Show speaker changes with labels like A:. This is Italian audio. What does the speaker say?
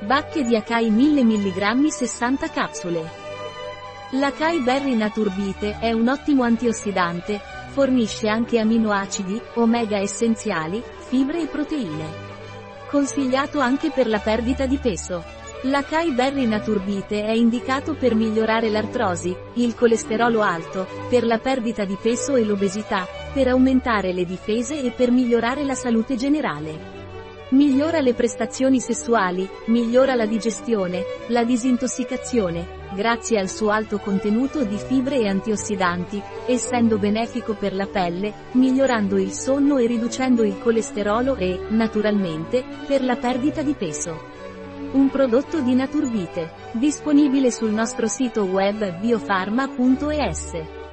A: Bacche di Akai 1000 mg 60 capsule. L'Akai Berry Naturbite è un ottimo antiossidante, fornisce anche aminoacidi, omega essenziali, fibre e proteine. Consigliato anche per la perdita di peso. L'Akai Berry Naturbite è indicato per migliorare l'artrosi, il colesterolo alto, per la perdita di peso e l'obesità, per aumentare le difese e per migliorare la salute generale. Migliora le prestazioni sessuali, migliora la digestione, la disintossicazione, grazie al suo alto contenuto di fibre e antiossidanti, essendo benefico per la pelle, migliorando il sonno e riducendo il colesterolo e, naturalmente, per la perdita di peso. Un prodotto di Naturbite, disponibile sul nostro sito web biofarma.es.